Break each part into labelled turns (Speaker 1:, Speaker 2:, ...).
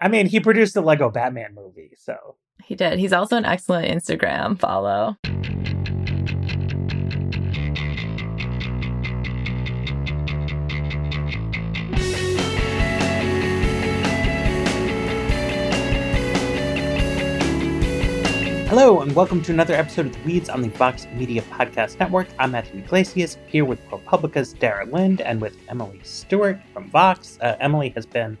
Speaker 1: I mean, he produced the Lego Batman movie, so.
Speaker 2: He did. He's also an excellent Instagram follow.
Speaker 1: Hello, and welcome to another episode of The Weeds on the Vox Media Podcast Network. I'm Matthew Yglesias, here with ProPublica's Dara Lind and with Emily Stewart from Vox. Uh, Emily has been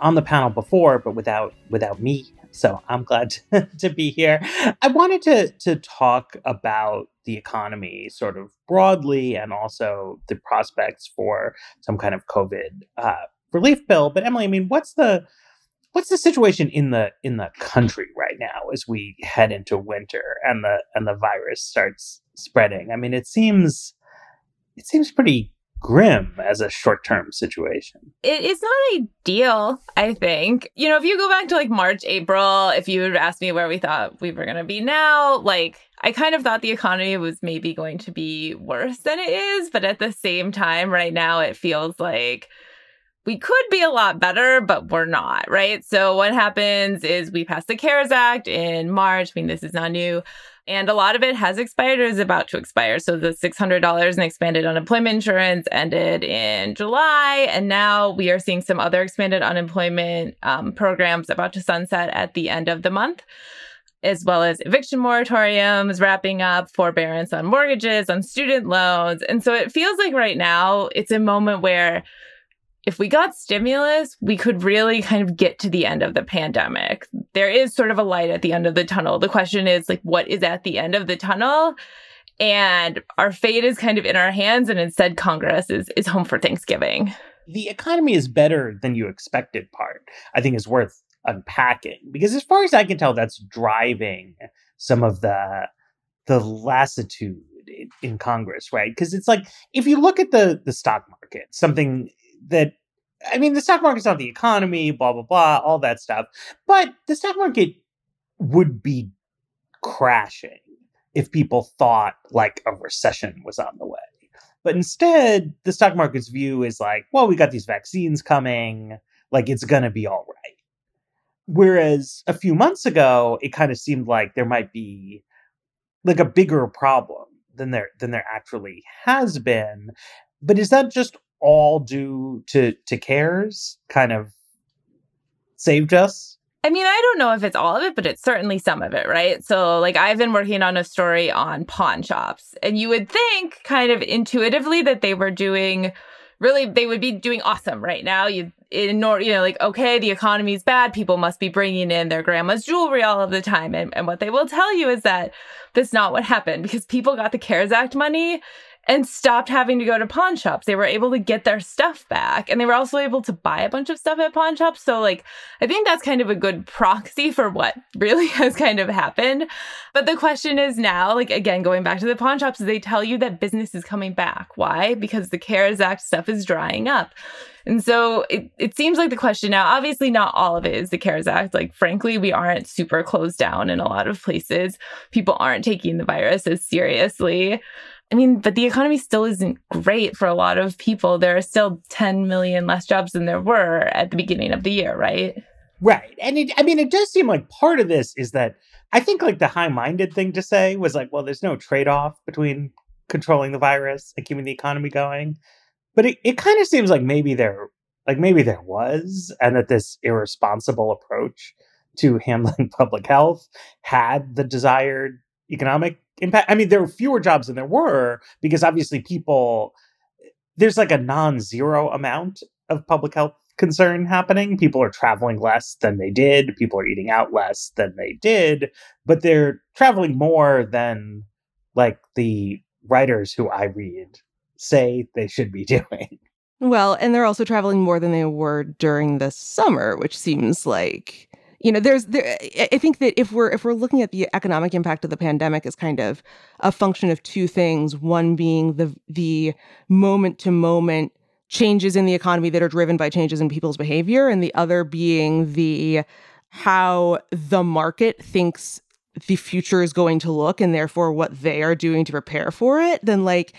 Speaker 1: on the panel before, but without without me, so I'm glad to, to be here. I wanted to to talk about the economy sort of broadly, and also the prospects for some kind of COVID uh, relief bill. But Emily, I mean, what's the what's the situation in the in the country right now as we head into winter and the and the virus starts spreading? I mean, it seems it seems pretty grim as a short-term situation.
Speaker 2: It is not ideal, I think. You know, if you go back to like March, April, if you had asked me where we thought we were going to be now, like I kind of thought the economy was maybe going to be worse than it is, but at the same time right now it feels like we could be a lot better, but we're not, right? So what happens is we pass the CARES Act in March. I mean, this is not new. And a lot of it has expired or is about to expire. So the $600 in expanded unemployment insurance ended in July. And now we are seeing some other expanded unemployment um, programs about to sunset at the end of the month, as well as eviction moratoriums wrapping up, forbearance on mortgages, on student loans. And so it feels like right now it's a moment where if we got stimulus, we could really kind of get to the end of the pandemic. There is sort of a light at the end of the tunnel. The question is like what is at the end of the tunnel? And our fate is kind of in our hands and instead Congress is is home for Thanksgiving.
Speaker 1: The economy is better than you expected part. I think is worth unpacking because as far as I can tell that's driving some of the the lassitude in, Congress, right? Because it's like if you look at the the stock market, something that I mean, the stock market's not the economy, blah, blah, blah, all that stuff. But the stock market would be crashing if people thought like a recession was on the way. But instead, the stock market's view is like, well, we got these vaccines coming, like it's going to be all right. Whereas a few months ago, it kind of seemed like there might be like a bigger problem than there than there actually has been. But is that just all due to to cares kind of saved us
Speaker 2: I mean, I don't know if it's all of it, but it's certainly some of it, right? So, like, I've been working on a story on pawn shops, and you would think kind of intuitively that they were doing really, they would be doing awesome right now. You, in you know, like, okay, the economy's bad. People must be bringing in their grandma's jewelry all of the time. And, and what they will tell you is that that's not what happened because people got the CARES Act money and stopped having to go to pawn shops. They were able to get their stuff back and they were also able to buy a bunch of stuff at pawn shops. So, like, I think that's kind of a good proxy for what really has kind of happened. But the question is now, like, again, going back to the pawn shops, they tell you that business is coming back. Why? Because the CARES Act stuff is drying up. And so it, it seems like the question now, obviously, not all of it is the CARES Act. Like, frankly, we aren't super closed down in a lot of places. People aren't taking the virus as seriously. I mean, but the economy still isn't great for a lot of people. There are still 10 million less jobs than there were at the beginning of the year, right?
Speaker 1: Right. And it, I mean, it does seem like part of this is that I think like the high minded thing to say was like, well, there's no trade off between controlling the virus and keeping the economy going. But it, it kind of seems like maybe there like maybe there was, and that this irresponsible approach to handling public health had the desired economic impact. I mean, there were fewer jobs than there were because obviously people there's like a non-zero amount of public health concern happening. People are traveling less than they did. People are eating out less than they did, but they're traveling more than like the writers who I read say they should be doing.
Speaker 3: Well, and they're also traveling more than they were during the summer, which seems like you know there's there i think that if we're if we're looking at the economic impact of the pandemic as kind of a function of two things one being the the moment to moment changes in the economy that are driven by changes in people's behavior and the other being the how the market thinks the future is going to look and therefore what they are doing to prepare for it then like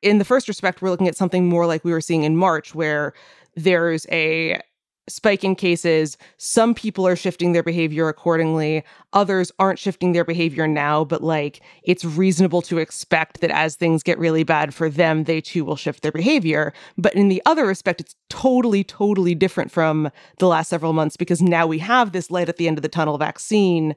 Speaker 3: in the first respect we're looking at something more like we were seeing in march where there's a spike in cases. Some people are shifting their behavior accordingly. Others aren't shifting their behavior now, but like it's reasonable to expect that as things get really bad for them, they too will shift their behavior. But in the other respect, it's totally, totally different from the last several months because now we have this light at the end of the tunnel vaccine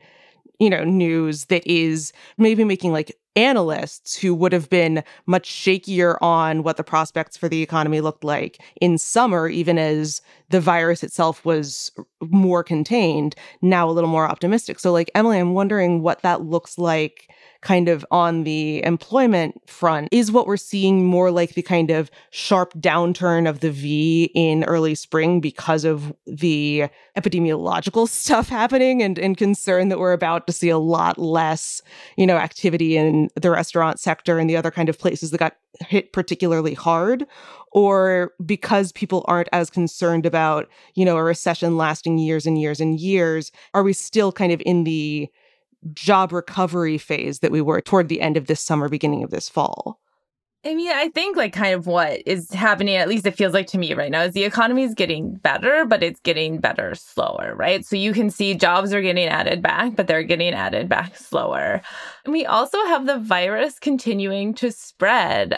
Speaker 3: you know news that is maybe making like analysts who would have been much shakier on what the prospects for the economy looked like in summer, even as the virus itself was more contained, now a little more optimistic. So, like, Emily, I'm wondering what that looks like kind of on the employment front. Is what we're seeing more like the kind of sharp downturn of the V in early spring because of the epidemiological stuff happening and, and concern that we're about to see a lot less, you know, activity in the restaurant sector and the other kind of places that got hit particularly hard or because people aren't as concerned about you know a recession lasting years and years and years are we still kind of in the job recovery phase that we were toward the end of this summer, beginning of this fall?
Speaker 2: I mean, I think like kind of what is happening, at least it feels like to me right now, is the economy is getting better, but it's getting better slower, right? So you can see jobs are getting added back, but they're getting added back slower. And we also have the virus continuing to spread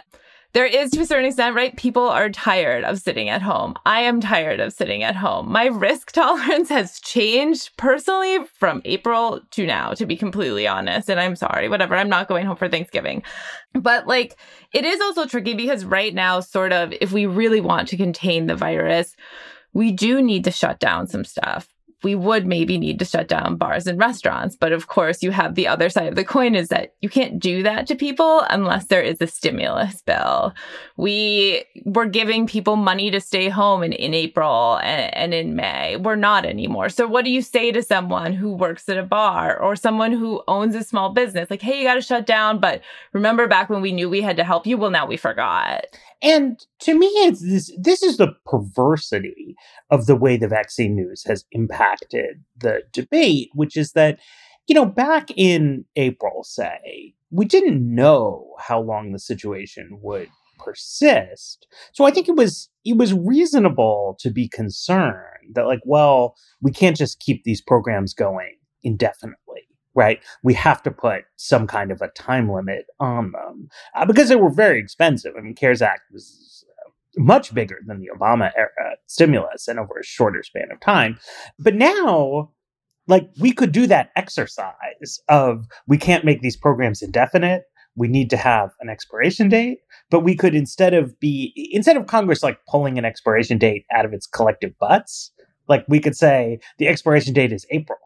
Speaker 2: there is to a certain extent, right? People are tired of sitting at home. I am tired of sitting at home. My risk tolerance has changed personally from April to now, to be completely honest. And I'm sorry, whatever. I'm not going home for Thanksgiving. But like, it is also tricky because right now, sort of, if we really want to contain the virus, we do need to shut down some stuff we would maybe need to shut down bars and restaurants. But of course, you have the other side of the coin is that you can't do that to people unless there is a stimulus bill. We were giving people money to stay home in, in April and, and in May. We're not anymore. So, what do you say to someone who works at a bar or someone who owns a small business? Like, hey, you got to shut down. But remember back when we knew we had to help you? Well, now we forgot.
Speaker 1: And to me, it's this this is the perversity of the way the vaccine news has impacted the debate, which is that, you know, back in April, say, we didn't know how long the situation would persist. So I think it was it was reasonable to be concerned that like, well, we can't just keep these programs going indefinitely right? We have to put some kind of a time limit on them uh, because they were very expensive. I mean, CARES Act was much bigger than the Obama era stimulus and over a shorter span of time. But now, like, we could do that exercise of we can't make these programs indefinite. We need to have an expiration date, but we could instead of be instead of Congress like pulling an expiration date out of its collective butts, like we could say the expiration date is April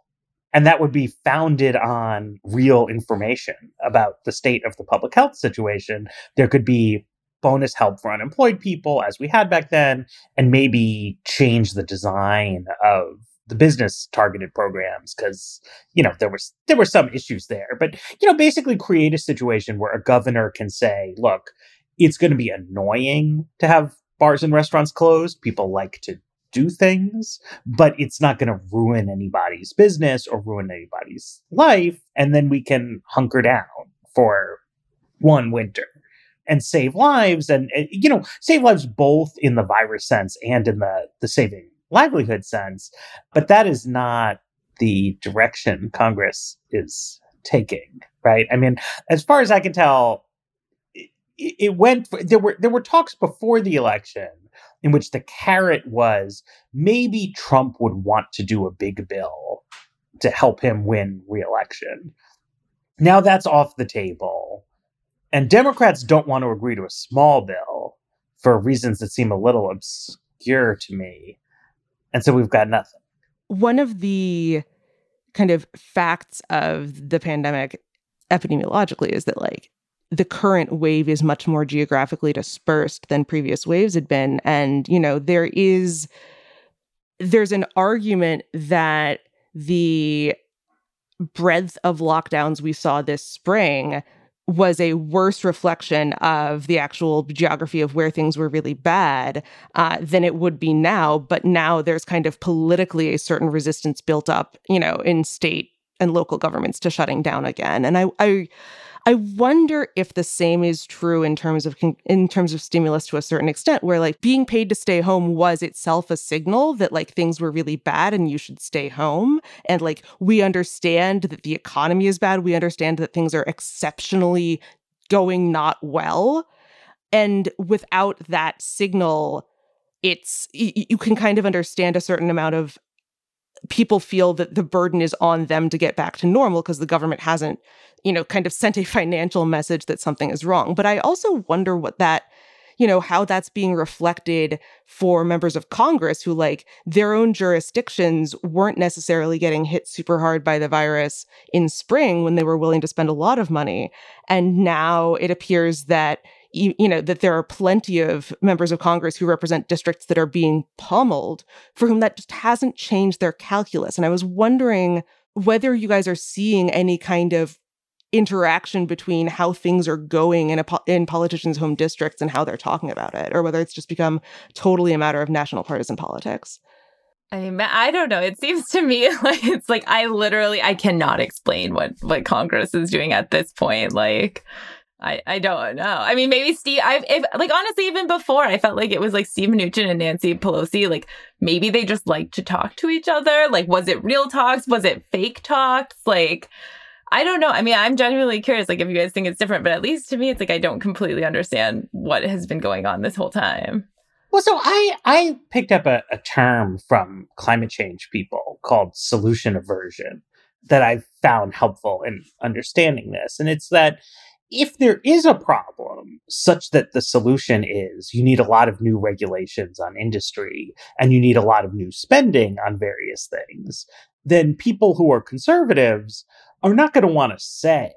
Speaker 1: and that would be founded on real information about the state of the public health situation. There could be bonus help for unemployed people, as we had back then, and maybe change the design of the business targeted programs because you know there was there were some issues there but you know basically create a situation where a governor can say look it's going to be annoying to have bars and restaurants closed people like to do things, but it's not going to ruin anybody's business or ruin anybody's life. And then we can hunker down for one winter and save lives and, eh, you know, save lives both in the virus sense and in the, the saving livelihood sense. But that is not the direction Congress is taking, right? I mean, as far as I can tell, it, it went. There were there were talks before the election in which the carrot was maybe Trump would want to do a big bill to help him win reelection. Now that's off the table. And Democrats don't want to agree to a small bill for reasons that seem a little obscure to me. And so we've got nothing.
Speaker 3: One of the kind of facts of the pandemic epidemiologically is that like the current wave is much more geographically dispersed than previous waves had been and you know there is there's an argument that the breadth of lockdowns we saw this spring was a worse reflection of the actual geography of where things were really bad uh, than it would be now. But now there's kind of politically a certain resistance built up, you know, in state and local governments to shutting down again. And I, I I wonder if the same is true in terms of in terms of stimulus to a certain extent where like being paid to stay home was itself a signal that like things were really bad and you should stay home. And like we understand that the economy is bad. We understand that things are exceptionally going not well. And without that signal it's you can kind of understand a certain amount of people feel that the burden is on them to get back to normal because the government hasn't, you know, kind of sent a financial message that something is wrong. But I also wonder what that, you know, how that's being reflected for members of Congress who, like, their own jurisdictions weren't necessarily getting hit super hard by the virus in spring when they were willing to spend a lot of money. And now it appears that you, you know that there are plenty of members of Congress who represent districts that are being pummeled for whom that just hasn't changed their calculus. And I was wondering whether you guys are seeing any kind of interaction between how things are going in a in politicians' home districts and how they're talking about it, or whether it's just become totally a matter of national partisan politics.
Speaker 2: I mean, I don't know. It seems to me like it's like I literally I cannot explain what what Congress is doing at this point. Like I, I don't know. I mean, maybe Steve. I've if, like honestly, even before, I felt like it was like Steve Mnuchin and Nancy Pelosi. Like maybe they just like to talk to each other. Like, was it real talks? Was it fake talks? Like, I don't know. I mean, I'm genuinely curious. Like, if you guys think it's different, but at least to me, it's like I don't completely understand what has been going on this whole time.
Speaker 1: Well, so I I picked up a, a term from climate change people called solution aversion that I found helpful in understanding this, and it's that if there is a problem such that the solution is you need a lot of new regulations on industry and you need a lot of new spending on various things, then people who are conservatives are not going to want to say,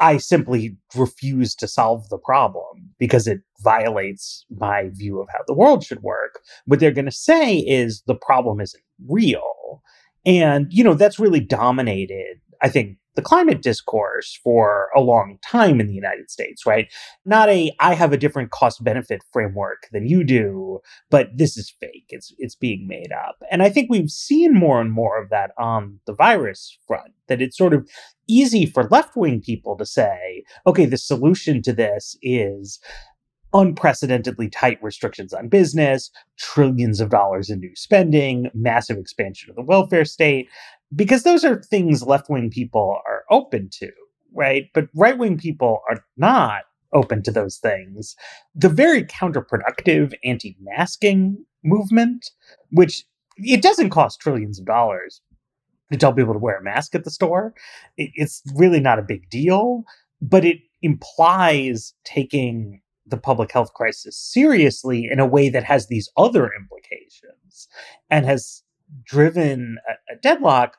Speaker 1: I simply refuse to solve the problem because it violates my view of how the world should work. What they're going to say is the problem isn't real. And, you know, that's really dominated, I think, the climate discourse for a long time in the United States, right? Not a I have a different cost benefit framework than you do, but this is fake. It's it's being made up. And I think we've seen more and more of that on the virus front that it's sort of easy for left-wing people to say, okay, the solution to this is unprecedentedly tight restrictions on business, trillions of dollars in new spending, massive expansion of the welfare state because those are things left wing people are open to, right? But right wing people are not open to those things. The very counterproductive anti masking movement, which it doesn't cost trillions of dollars to tell people to wear a mask at the store, it's really not a big deal, but it implies taking the public health crisis seriously in a way that has these other implications and has driven a, a deadlock.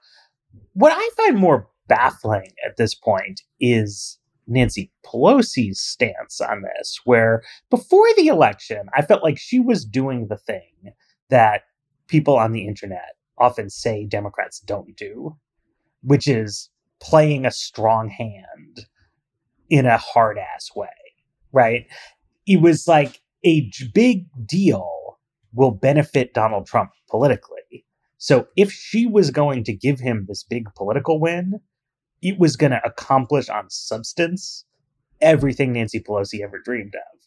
Speaker 1: What I find more baffling at this point is Nancy Pelosi's stance on this, where before the election, I felt like she was doing the thing that people on the internet often say Democrats don't do, which is playing a strong hand in a hard ass way, right? It was like a big deal will benefit Donald Trump politically. So if she was going to give him this big political win, it was going to accomplish on substance everything Nancy Pelosi ever dreamed of.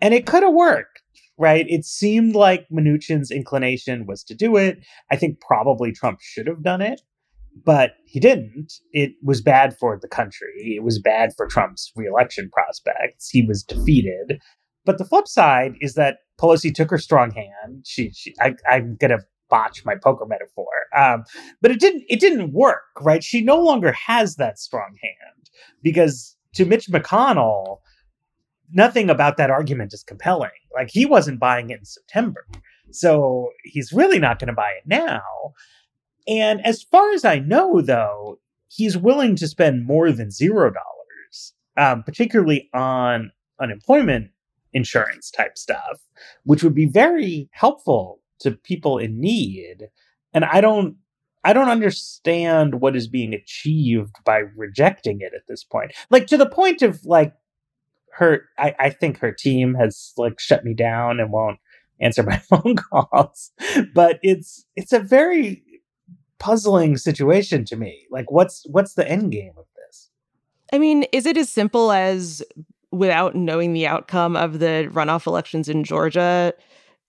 Speaker 1: And it could have worked, right? It seemed like Mnuchin's inclination was to do it. I think probably Trump should have done it, but he didn't. It was bad for the country. It was bad for Trump's reelection prospects. He was defeated. But the flip side is that Pelosi took her strong hand. She, she I, I'm gonna botch my poker metaphor, um, but it didn't. It didn't work, right? She no longer has that strong hand because to Mitch McConnell, nothing about that argument is compelling. Like he wasn't buying it in September, so he's really not going to buy it now. And as far as I know, though, he's willing to spend more than zero dollars, um, particularly on unemployment insurance type stuff, which would be very helpful to people in need. And I don't I don't understand what is being achieved by rejecting it at this point. Like to the point of like her I, I think her team has like shut me down and won't answer my phone calls. But it's it's a very puzzling situation to me. Like what's what's the end game of this?
Speaker 3: I mean, is it as simple as without knowing the outcome of the runoff elections in Georgia,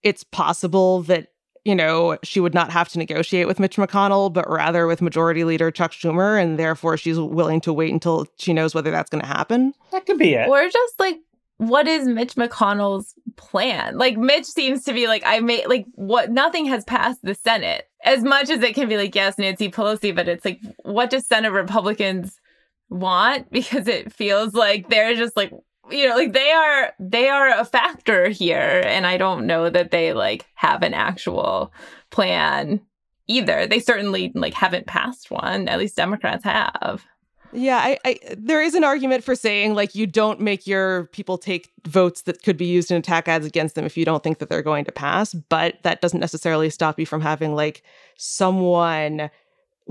Speaker 3: it's possible that you know, she would not have to negotiate with Mitch McConnell, but rather with Majority Leader Chuck Schumer, and therefore she's willing to wait until she knows whether that's going to happen.
Speaker 1: That could be it.
Speaker 2: Or just like, what is Mitch McConnell's plan? Like, Mitch seems to be like, I made like what nothing has passed the Senate as much as it can be like, yes, Nancy Pelosi, but it's like, what does Senate Republicans want? Because it feels like they're just like you know like they are they are a factor here and i don't know that they like have an actual plan either. They certainly like haven't passed one. At least democrats have.
Speaker 3: Yeah I, I there is an argument for saying like you don't make your people take votes that could be used in attack ads against them if you don't think that they're going to pass but that doesn't necessarily stop you from having like someone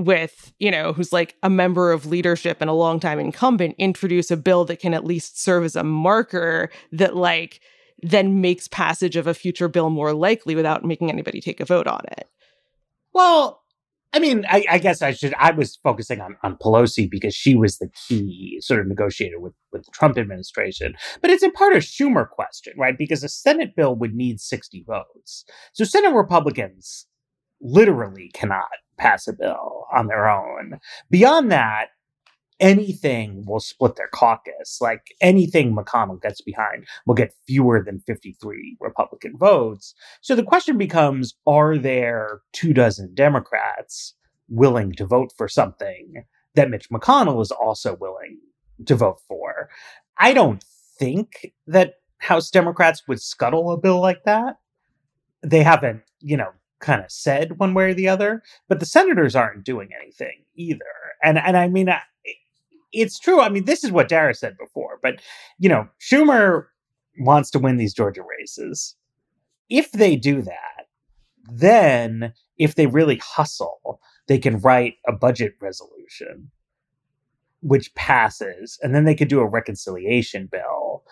Speaker 3: with, you know, who's like a member of leadership and a longtime incumbent introduce a bill that can at least serve as a marker that like then makes passage of a future bill more likely without making anybody take a vote on it.
Speaker 1: Well, I mean, I, I, guess I should. I was focusing on on Pelosi because she was the key sort of negotiator with with the Trump administration. But it's a part of Schumer question, right? Because a Senate bill would need sixty votes, so Senate Republicans literally cannot pass a bill on their own. Beyond that, anything will split their caucus. Like anything McConnell gets behind will get fewer than 53 Republican votes. So the question becomes are there two dozen Democrats willing to vote for something that Mitch McConnell is also willing to vote for? I don't think that House Democrats would scuttle a bill like that. They haven't, you know, kind of said one way or the other, but the senators aren't doing anything either. And and I mean, it's true. I mean, this is what Dara said before, but you know, Schumer wants to win these Georgia races. If they do that, then if they really hustle, they can write a budget resolution which passes, and then they could do a reconciliation bill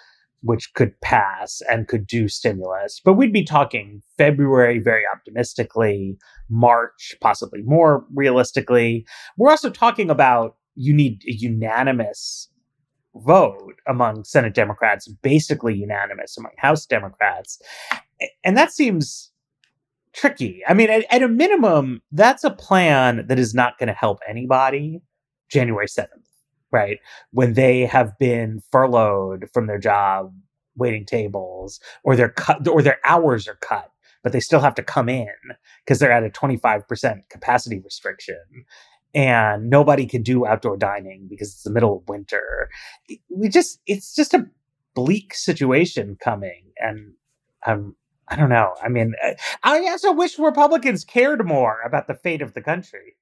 Speaker 1: which could pass and could do stimulus. But we'd be talking February very optimistically, March possibly more realistically. We're also talking about you need a unanimous vote among Senate Democrats, basically unanimous among House Democrats. And that seems tricky. I mean, at, at a minimum, that's a plan that is not going to help anybody January 7th right? When they have been furloughed from their job waiting tables or their cut or their hours are cut, but they still have to come in because they're at a 25% capacity restriction and nobody can do outdoor dining because it's the middle of winter. We just it's just a bleak situation coming and um I don't know. I mean, I also wish Republicans cared more about the fate of the country.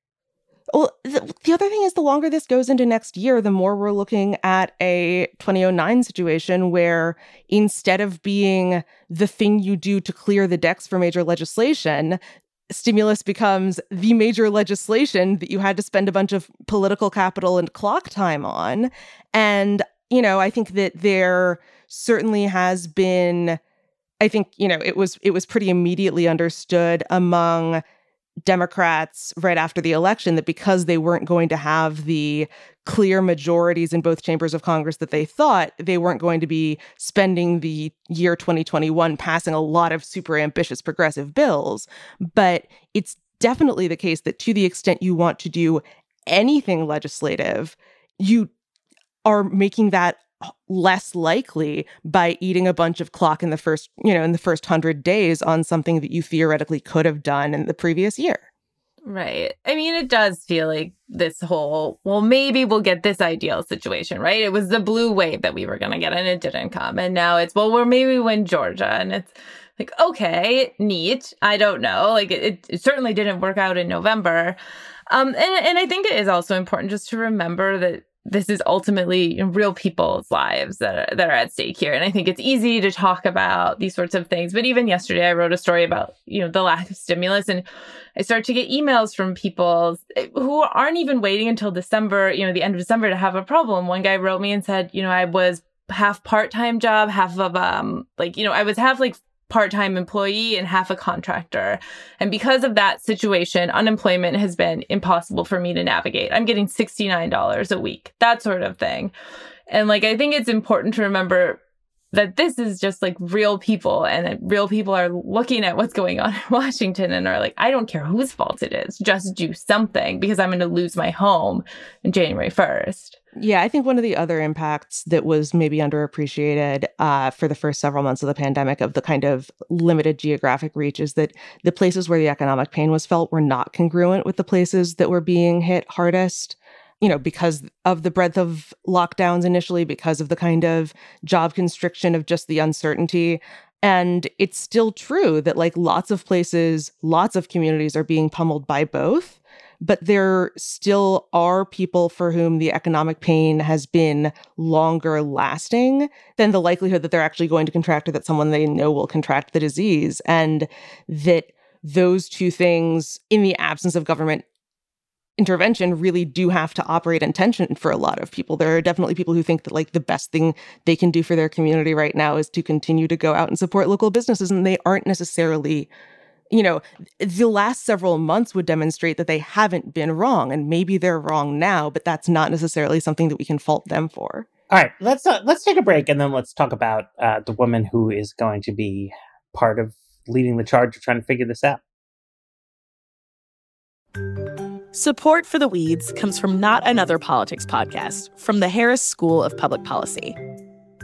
Speaker 3: Well, the, the, other thing is the longer this goes into next year, the more we're looking at a 2009 situation where instead of being the thing you do to clear the decks for major legislation, stimulus becomes the major legislation that you had to spend a bunch of political capital and clock time on. And, you know, I think that there certainly has been I think, you know, it was it was pretty immediately understood among Democrats right after the election that because they weren't going to have the clear majorities in both chambers of Congress that they thought they weren't going to be spending the year 2021 passing a lot of super ambitious progressive bills. But it's definitely the case that to the extent you want to do anything legislative, you are making that less likely by eating a bunch of clock in the first, you know, in the first 100 days on something that you theoretically could have done in the previous year.
Speaker 2: Right. I mean, it does feel like this whole, well, maybe we'll get this ideal situation, right? It was the blue wave that we were going to get and it didn't come. And now it's, well, we're maybe win Georgia. And it's like, okay, neat. I don't know. Like, it, it certainly didn't work out in November. Um, and, and I think it is also important just to remember that this is ultimately real people's lives that are, that are at stake here. And I think it's easy to talk about these sorts of things. But even yesterday, I wrote a story about, you know, the lack of stimulus. And I started to get emails from people who aren't even waiting until December, you know, the end of December to have a problem. One guy wrote me and said, you know, I was half part-time job, half of um like, you know, I was half like part-time employee and half a contractor. And because of that situation, unemployment has been impossible for me to navigate. I'm getting $69 a week, that sort of thing. And like I think it's important to remember that this is just like real people and that real people are looking at what's going on in Washington and are like, I don't care whose fault it is, just do something because I'm going to lose my home in January 1st.
Speaker 3: Yeah, I think one of the other impacts that was maybe underappreciated uh, for the first several months of the pandemic of the kind of limited geographic reach is that the places where the economic pain was felt were not congruent with the places that were being hit hardest you know, because of the breadth of lockdowns initially, because of the kind of job constriction of just the uncertainty. And it's still true that, like, lots of places, lots of communities are being pummeled by both. But there still are people for whom the economic pain has been longer lasting than the likelihood that they're actually going to contract or that someone they know will contract the disease. And that those two things, in the absence of government intervention really do have to operate in tension for a lot of people. There are definitely people who think that like the best thing they can do for their community right now is to continue to go out and support local businesses and they aren't necessarily you know, the last several months would demonstrate that they haven't been wrong and maybe they're wrong now, but that's not necessarily something that we can fault them for.
Speaker 1: All right, let's uh, let's take a break and then let's talk about uh, the woman who is going to be part of leading the charge of trying to figure this out.
Speaker 4: Support for the Weeds comes from Not Another Politics podcast from the Harris School of Public Policy.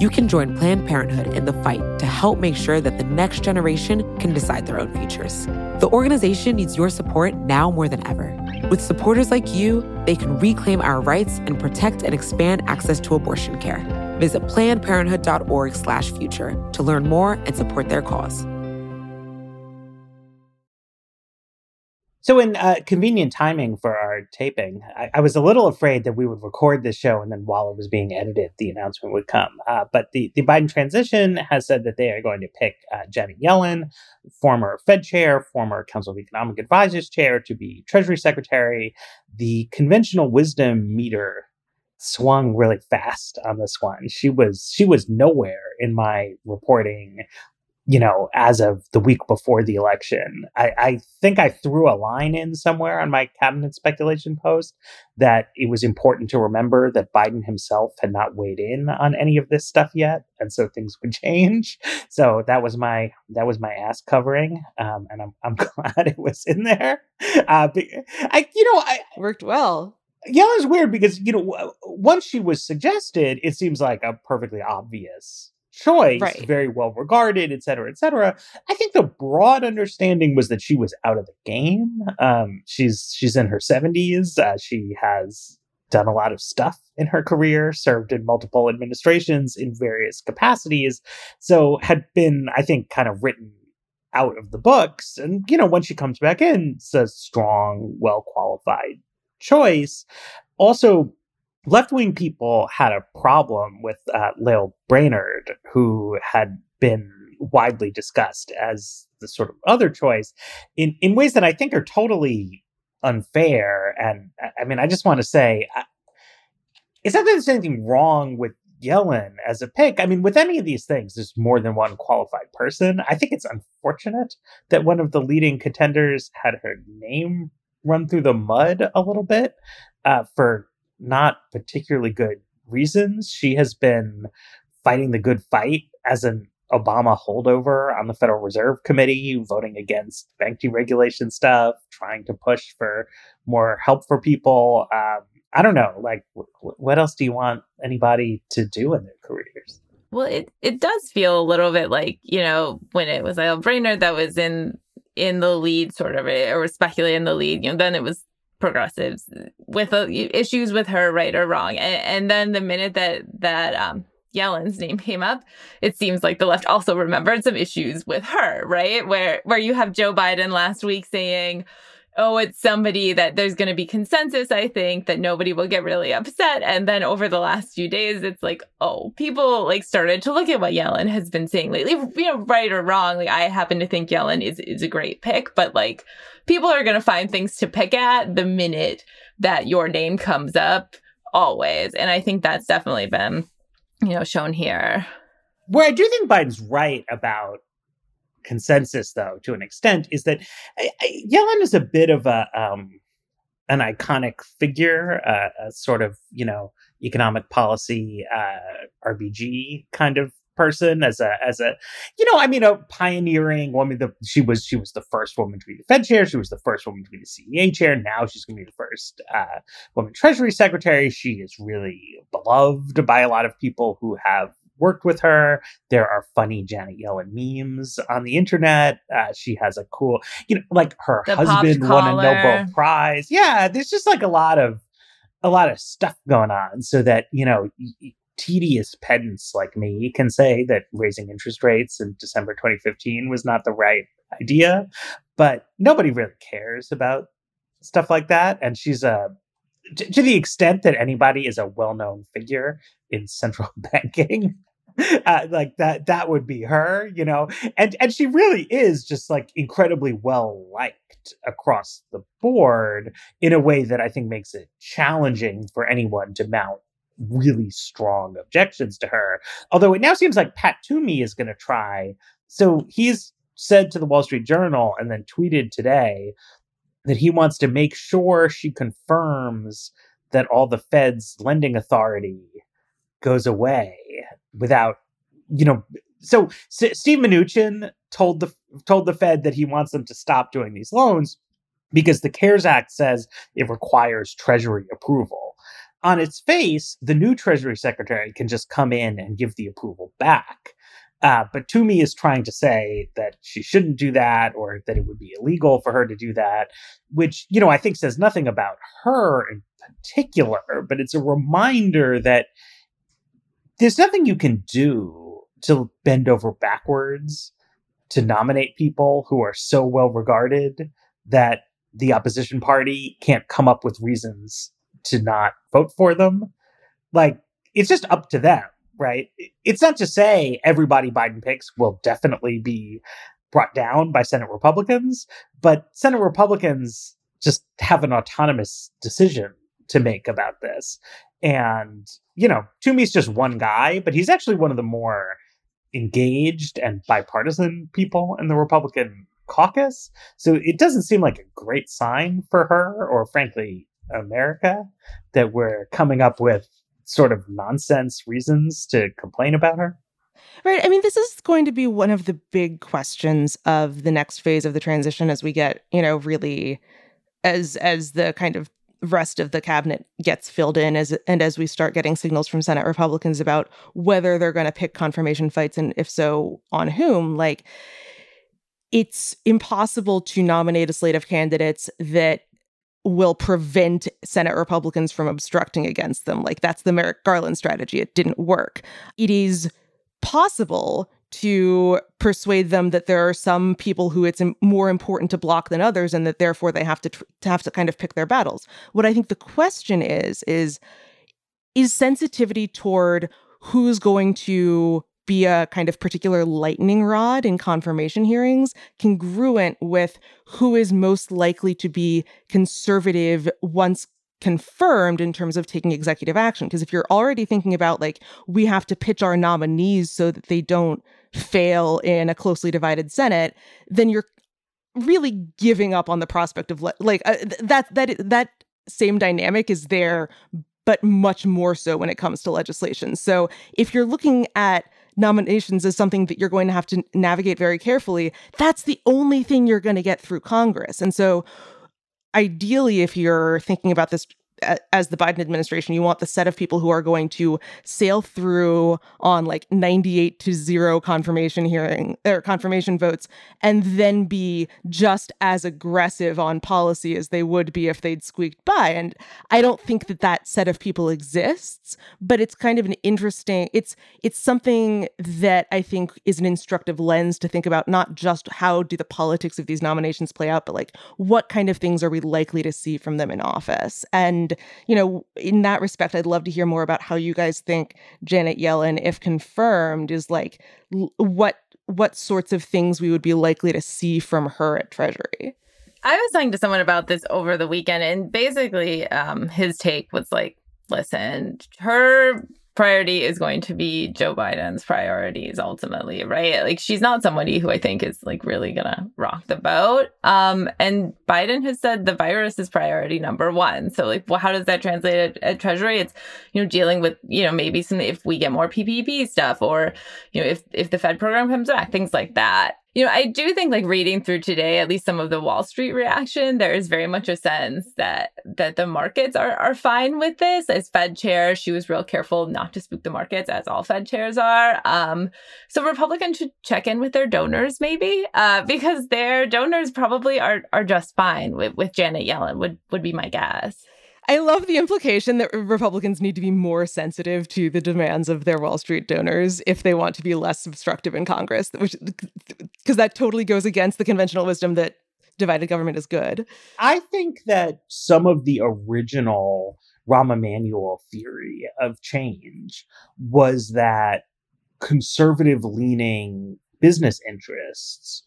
Speaker 5: You can join Planned Parenthood in the fight to help make sure that the next generation can decide their own futures. The organization needs your support now more than ever. With supporters like you, they can reclaim our rights and protect and expand access to abortion care. Visit plannedparenthood.org/future to learn more and support their cause.
Speaker 1: So, in uh, convenient timing for our taping, I, I, was a little afraid that we would record this show and then while it was being edited, the announcement would come. Uh, but the, the Biden transition has said that they are going to pick uh, Janet Yellen, former Fed chair, former Council of Economic Advisors chair, to be Treasury Secretary. The conventional wisdom meter swung really fast on this one. She was she was nowhere in my reporting you know, as of the week before the election. I, I, think I threw a line in somewhere on my cabinet speculation post that it was important to remember that Biden himself had not weighed in on any of this stuff yet, and so things would change. So that was my that was my ass covering, um, and I'm I'm glad it was in there. Uh, I you know I
Speaker 3: worked well.
Speaker 1: Yeah, it's weird because you know once she was suggested, it seems like a perfectly obvious choice, right. very well regarded, et cetera, et cetera. I think the broad understanding was that she was out of the game. Um, she's she's in her seventies. Uh, she has done a lot of stuff in her career, served in multiple administrations in various capacities, so had been, I think, kind of written out of the books. And you know, when she comes back in, it's a strong, well qualified choice. Also, left wing people had a problem with uh, Lael Brainard, who had been widely discussed as the sort of other choice in, in ways that I think are totally unfair. And I mean, I just want to say, it's not that there's anything wrong with Yellen as a pick. I mean, with any of these things, there's more than one qualified person. I think it's unfortunate that one of the leading contenders had her name run through the mud a little bit uh, for not particularly good reasons. She has been fighting the good fight as an Obama holdover on the Federal Reserve Committee, voting against bank deregulation stuff, trying to push for more help for people. Um, I don't know. Like, w- what else do you want anybody to do in their careers?
Speaker 2: Well, it, it does feel a little bit like, you know, when it was Lael Brainard that was in in the lead, sort of, or was speculating in the lead, you know, then it was progressives with uh, issues with her, right or wrong. And, and, then the minute that that um, Yellen's name came up, it seems like the left also remembered some issues with her, right? Where where you have Joe Biden last week saying, oh, it's somebody that there's going to be consensus, I think, that nobody will get really upset. And then over the last few days, it's like, oh, people like started to look at what Yellen has been saying lately, you know, right or wrong. Like, I happen to think Yellen is, is a great pick, but like, people are going to find things to pick at the minute that your name comes up, always. And I think that's definitely been, you know, shown here.
Speaker 1: Where I do think Biden's right about consensus, though, to an extent, is that I, I, Yellen is a bit of a um, an iconic figure, uh, a sort of you know economic policy uh, RBG kind of person as a as a you know I mean a pioneering woman. The, she was she was the first woman to be the Fed chair. She was the first woman to be the CEA chair. Now she's going to be the first uh, woman Treasury secretary. She is really beloved by a lot of people who have worked with her. There are funny Janet Yellen memes on the internet. Uh, she has a cool, you know, like her the husband won a Nobel Prize. Yeah, there's just like a lot of a lot of stuff going on, so that you know. tedious pedants like me can say that raising interest rates in December 2015 was not the right idea, but nobody really cares about stuff like that. And she's a to, the extent that anybody is a well-known figure in central banking uh, like that that would be her you know? And and she really is just like incredibly well liked across the board in a way that i think makes it challenging for anyone to mount really strong objections to her. Although it now seems like pat toomey is going to try. So he's said to the wall street journal and then tweeted today that he wants to make sure she confirms that all the fed's lending authority goes away without, you know. So S- Steve Mnuchin told the told the Fed that he wants them to stop doing these loans because the CARES Act says it requires Treasury approval. On its face, the new Treasury Secretary can just come in and give the approval back. Uh, but Toomey is trying to say that she shouldn't do that or that it would be illegal for her to do that, which, you know, I think says nothing about her in particular, but it's a reminder that there's nothing you can do to bend over backwards to nominate people who are so well regarded that the opposition party can't come up with reasons to not vote for them. Like, it's just up to them, right? It's not to say everybody Biden picks will definitely be brought down by Senate Republicans, but Senate Republicans just have an autonomous decision to make about this. And, you know, Toomey's just one guy, but he's actually one of the more engaged and bipartisan people in the Republican caucus. So it doesn't seem like a great sign for her or, frankly, America that we're coming up with sort of nonsense reasons to complain about her.
Speaker 3: Right. I mean, this is going to be one of the big questions of the next phase of the transition as we get, you know, really as as the kind of rest of the cabinet gets filled in as and as we start getting signals from Senate Republicans about whether they're going to pick confirmation fights and if so on whom like it's impossible to nominate a slate of candidates that will prevent Senate Republicans from obstructing against them. Like that's the Merrick Garland strategy. It didn't work. It is possible to persuade them that there are some people who it's more important to block than others and that therefore they have to, tr- to have to kind of pick their battles. What I think the question is is is sensitivity toward who's going to be a kind of particular lightning rod in confirmation hearings congruent with who is most likely to be conservative once confirmed in terms of taking executive action. Because if you're already thinking about like, we have to pitch our nominees so that they don't fail in a closely divided Senate, then you're really giving up on the prospect of le- like uh, that that that same dynamic is there but much more so when it comes to legislation. So if you're looking at nominations as something that you're going to have to navigate very carefully, that's the only thing you're going to get through Congress. And so ideally, if you're thinking about this as the Biden administration, you want the set of people who are going to sail through on like 98 to 0 confirmation hearing or confirmation votes and then be just as aggressive on policy as they would be if they'd squeaked by. And I don't think that that set of people exists, but it's kind of an interesting it's it's something that I think is an instructive lens to think about not just how do the politics of these nominations play out, but like what kind of things are we likely to see from them in office. And and, you know, in that respect, I'd love to hear more about how you guys think Janet Yellen, if confirmed, is like what what sorts of things we would be likely to see from her at Treasury.
Speaker 2: I was talking to someone about this over the weekend, and basically, um, his take was like, listen, her priority is going to be Joe Biden's priorities ultimately, right? Like she's not somebody who I think is like really gonna rock the boat. Um, and Biden has said the virus is priority number one. So like, well, how does that translate at, at Treasury? It's you know dealing with you know maybe some if we get more PPP stuff or you know if if the Fed program comes back, things like that you know, I do think like reading through today, at least some of the Wall Street reaction, there is very much a sense that that the markets are are fine with this. As Fed chair, she was real careful not to spook the markets, as all Fed chairs are. Um, so Republicans should check in with their donors, maybe, uh, because their donors probably are are just fine with, with Janet Yellen. Would would be my guess.
Speaker 3: I love the implication that Republicans need to be more sensitive to the demands of their Wall Street donors if they want to be less obstructive in Congress, which because that totally goes against the conventional wisdom that divided government is good.
Speaker 1: I think that some of the original Rahm Emanuel theory of change was that conservative leaning business interests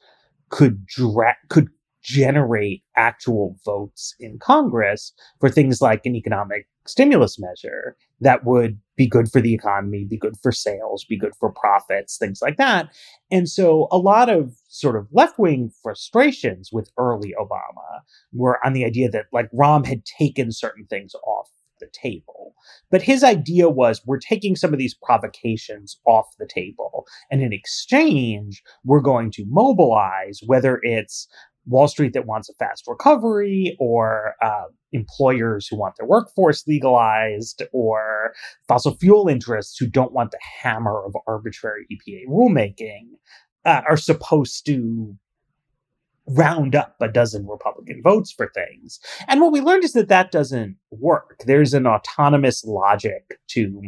Speaker 1: could dra- could generate actual votes in Congress for things like an economic stimulus measure that would be good for the economy, be good for sales, be good for profits, things like that. And so a lot of sort of left wing frustrations with early Obama were on the idea that like Rahm had taken certain things off the table. But his idea was we're taking some of these provocations off the table. And in exchange, we're going to mobilize, whether it's Wall Street that wants a fast recovery, or uh, employers who want their workforce legalized, or fossil fuel interests who don't want the hammer of arbitrary EPA rulemaking, uh, are supposed to round up a dozen Republican votes for things. And what we learned is that that doesn't work. There's an autonomous logic to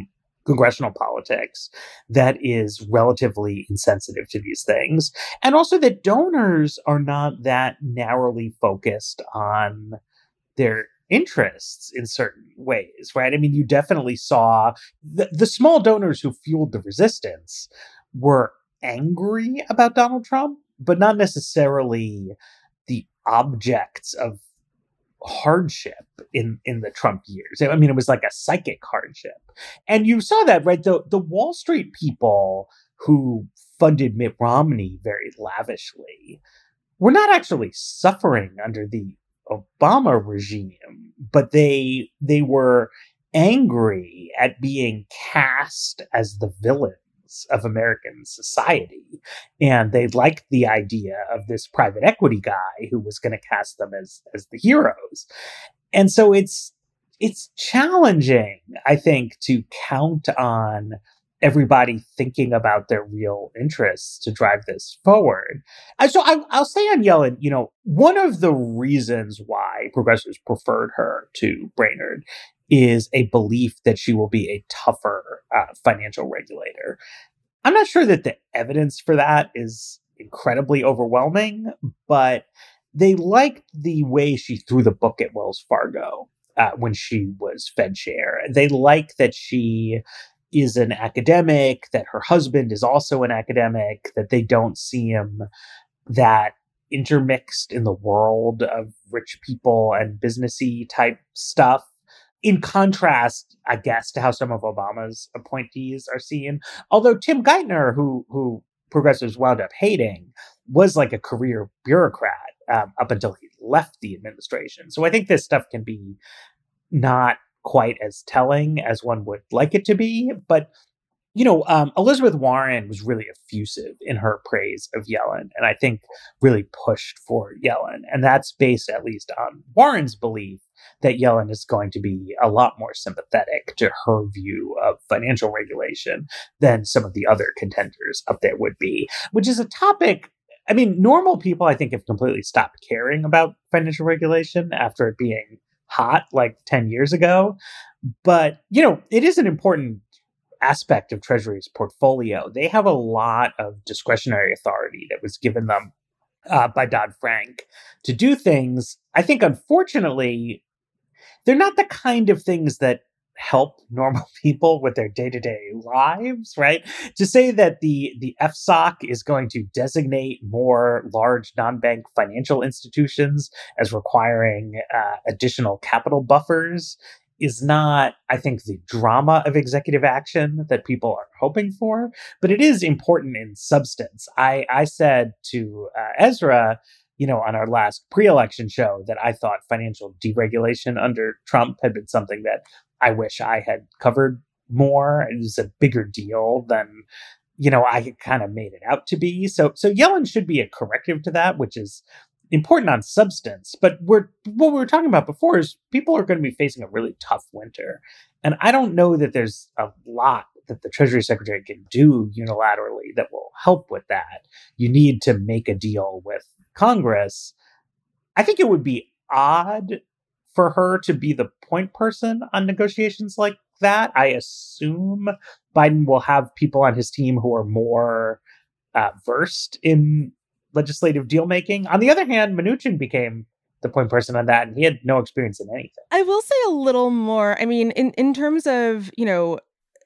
Speaker 1: congressional politics that is relatively insensitive to these things. And also that donors are not that narrowly focused on their interests in certain ways, right? I mean, you definitely saw the, the small donors who fueled the resistance were angry about Donald Trump, but not necessarily the objects of hardship in in the Trump years. I mean, it was like a psychic hardship, and you saw that right. The the Wall Street people who funded Mitt Romney very lavishly were not actually suffering under the Obama regime, but they they were angry at being cast as the villain of American society. And they liked the idea of this private equity guy who was going to cast them as, as the heroes. And so it's, it's challenging, I think, to count on everybody thinking about their real interests to drive this forward. And so I, will say on Yellen, you know, one of the reasons why progressives preferred her to Brainard is a belief that she will be a tougher uh, financial regulator. I'm not sure that the evidence for that is incredibly overwhelming, but they liked the way she threw the book at Wells Fargo uh, when she was Fed chair. They like that she is an academic, that her husband is also an academic, that they don't see him that intermixed in the world of rich people and businessy type stuff in contrast, I guess, to how some of Obama's appointees are seen. Although Tim Geithner, who who progressives wound up hating, was like a career bureaucrat um, up until he left the administration. So I think this stuff can be not quite as telling as one would like it to be, but you know, um, Elizabeth Warren was really effusive in her praise of Yellen, and I think really pushed for Yellen. And that's based at least on Warren's belief that Yellen is going to be a lot more sympathetic to her view of financial regulation than some of the other contenders up there would be, which is a topic. I mean, normal people, I think, have completely stopped caring about financial regulation after it being hot like 10 years ago. But, you know, it is an important aspect of Treasury's portfolio. They have a lot of discretionary authority that was given them uh, by Dodd Frank to do things. I think, unfortunately, they're not the kind of things that help normal people with their day-to-day lives right to say that the the fsoc is going to designate more large non-bank financial institutions as requiring uh, additional capital buffers is not, I think, the drama of executive action that people are hoping for, but it is important in substance. I, I said to uh, Ezra, you know, on our last pre election show that I thought financial deregulation under Trump had been something that I wish I had covered more. It was a bigger deal than you know I kind of made it out to be. So so Yellen should be a corrective to that, which is important on substance, but we're what we were talking about before is people are going to be facing a really tough winter. And I don't know that there's a lot that the Treasury Secretary can do unilaterally that will help with that. You need to make a deal with Congress. I think it would be odd for her to be the point person on negotiations like that. I assume Biden will have people on his team who are more uh, versed in legislative deal making. On the other hand, Mnuchin became the point person on that, and he had no experience in anything.
Speaker 3: I will say a little more. I mean, in in terms of you know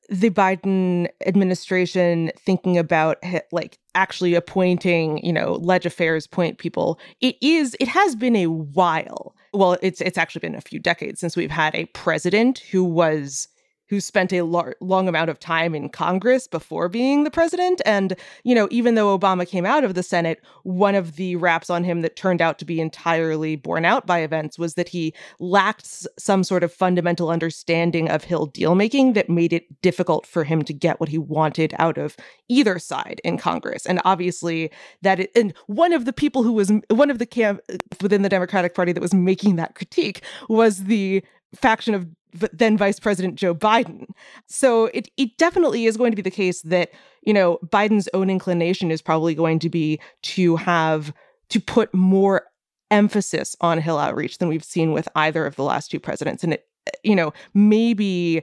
Speaker 3: the Biden administration thinking about like actually appointing, you know, ledge affairs point people, it is it has been a while. Well, it's it's actually been a few decades since we've had a president who was who spent a lar- long amount of time in Congress before being the president. And, you know, even though Obama came out of the Senate, one of the raps on him that turned out to be entirely borne out by events was that he lacked some sort of fundamental understanding of Hill deal making that made it difficult for him to get what he wanted out of either side in Congress. And obviously, that, it, and one of the people who was one of the camp within the Democratic Party that was making that critique was the faction of then Vice President Joe Biden. So it it definitely is going to be the case that, you know, Biden's own inclination is probably going to be to have to put more emphasis on Hill outreach than we've seen with either of the last two presidents. And it, you know, maybe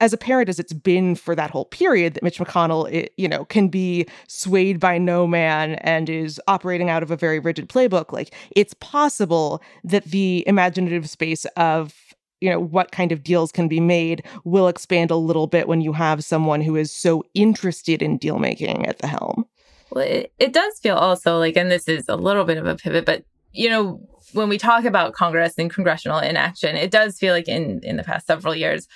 Speaker 3: as apparent as it's been for that whole period that Mitch McConnell, it, you know, can be swayed by no man and is operating out of a very rigid playbook, like it's possible that the imaginative space of you know what kind of deals can be made will expand a little bit when you have someone who is so interested in deal making at the helm.
Speaker 2: Well, it, it does feel also like, and this is a little bit of a pivot, but you know, when we talk about Congress and congressional inaction, it does feel like in in the past several years,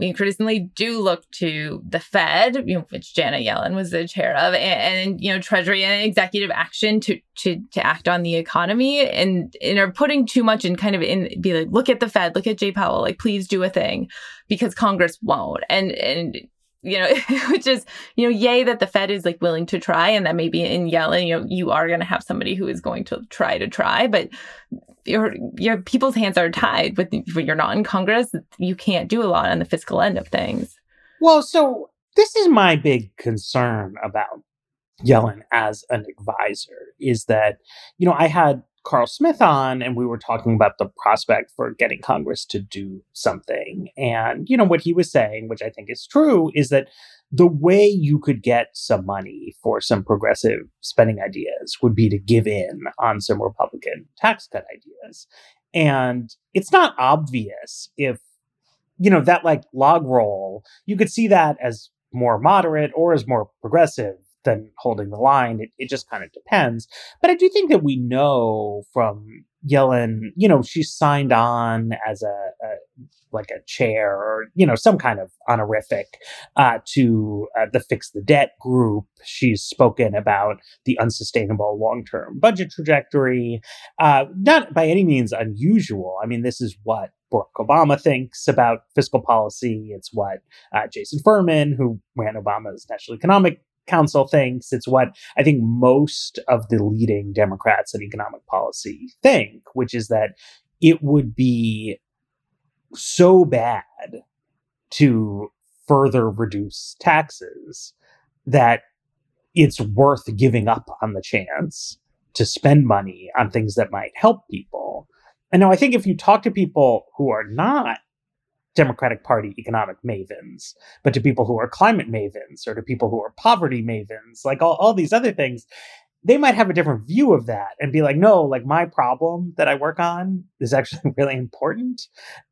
Speaker 2: we increasingly do look to the Fed, you know, which Janet Yellen was the chair of, and, and, you know, Treasury and executive action to to to act on the economy, and and are putting too much in kind of in be like, look at the Fed, look at Jay Powell, like please do a thing, because Congress won't, and and you know, which is, you know, yay that the Fed is like willing to try and that maybe in Yellen, you know, you are going to have somebody who is going to try to try, but your your people's hands are tied with when you're not in Congress, you can't do a lot on the fiscal end of things.
Speaker 1: Well, so this is my big concern about Yellen as an advisor is that, you know, I had Carl Smith on and we were talking about the prospect for getting Congress to do something. And, you know, what he was saying, which I think is true, is that the way you could get some money for some progressive spending ideas would be to give in on some Republican tax cut ideas. And it's not obvious if, you know, that like log roll, you could see that as more moderate or as more progressive than holding the line. It, it just kind of depends. But I do think that we know from Yellen, you know, she signed on as a, a like a chair or you know some kind of honorific uh, to uh, the fix the debt group. She's spoken about the unsustainable long term budget trajectory. Uh, not by any means unusual. I mean, this is what Barack Obama thinks about fiscal policy. It's what uh, Jason Furman, who ran Obama's National Economic Council thinks. It's what I think most of the leading Democrats in economic policy think, which is that it would be so bad to further reduce taxes that it's worth giving up on the chance to spend money on things that might help people. And now I think if you talk to people who are not Democratic Party economic mavens, but to people who are climate mavens or to people who are poverty mavens, like all, all these other things, they might have a different view of that and be like, no, like my problem that I work on is actually really important.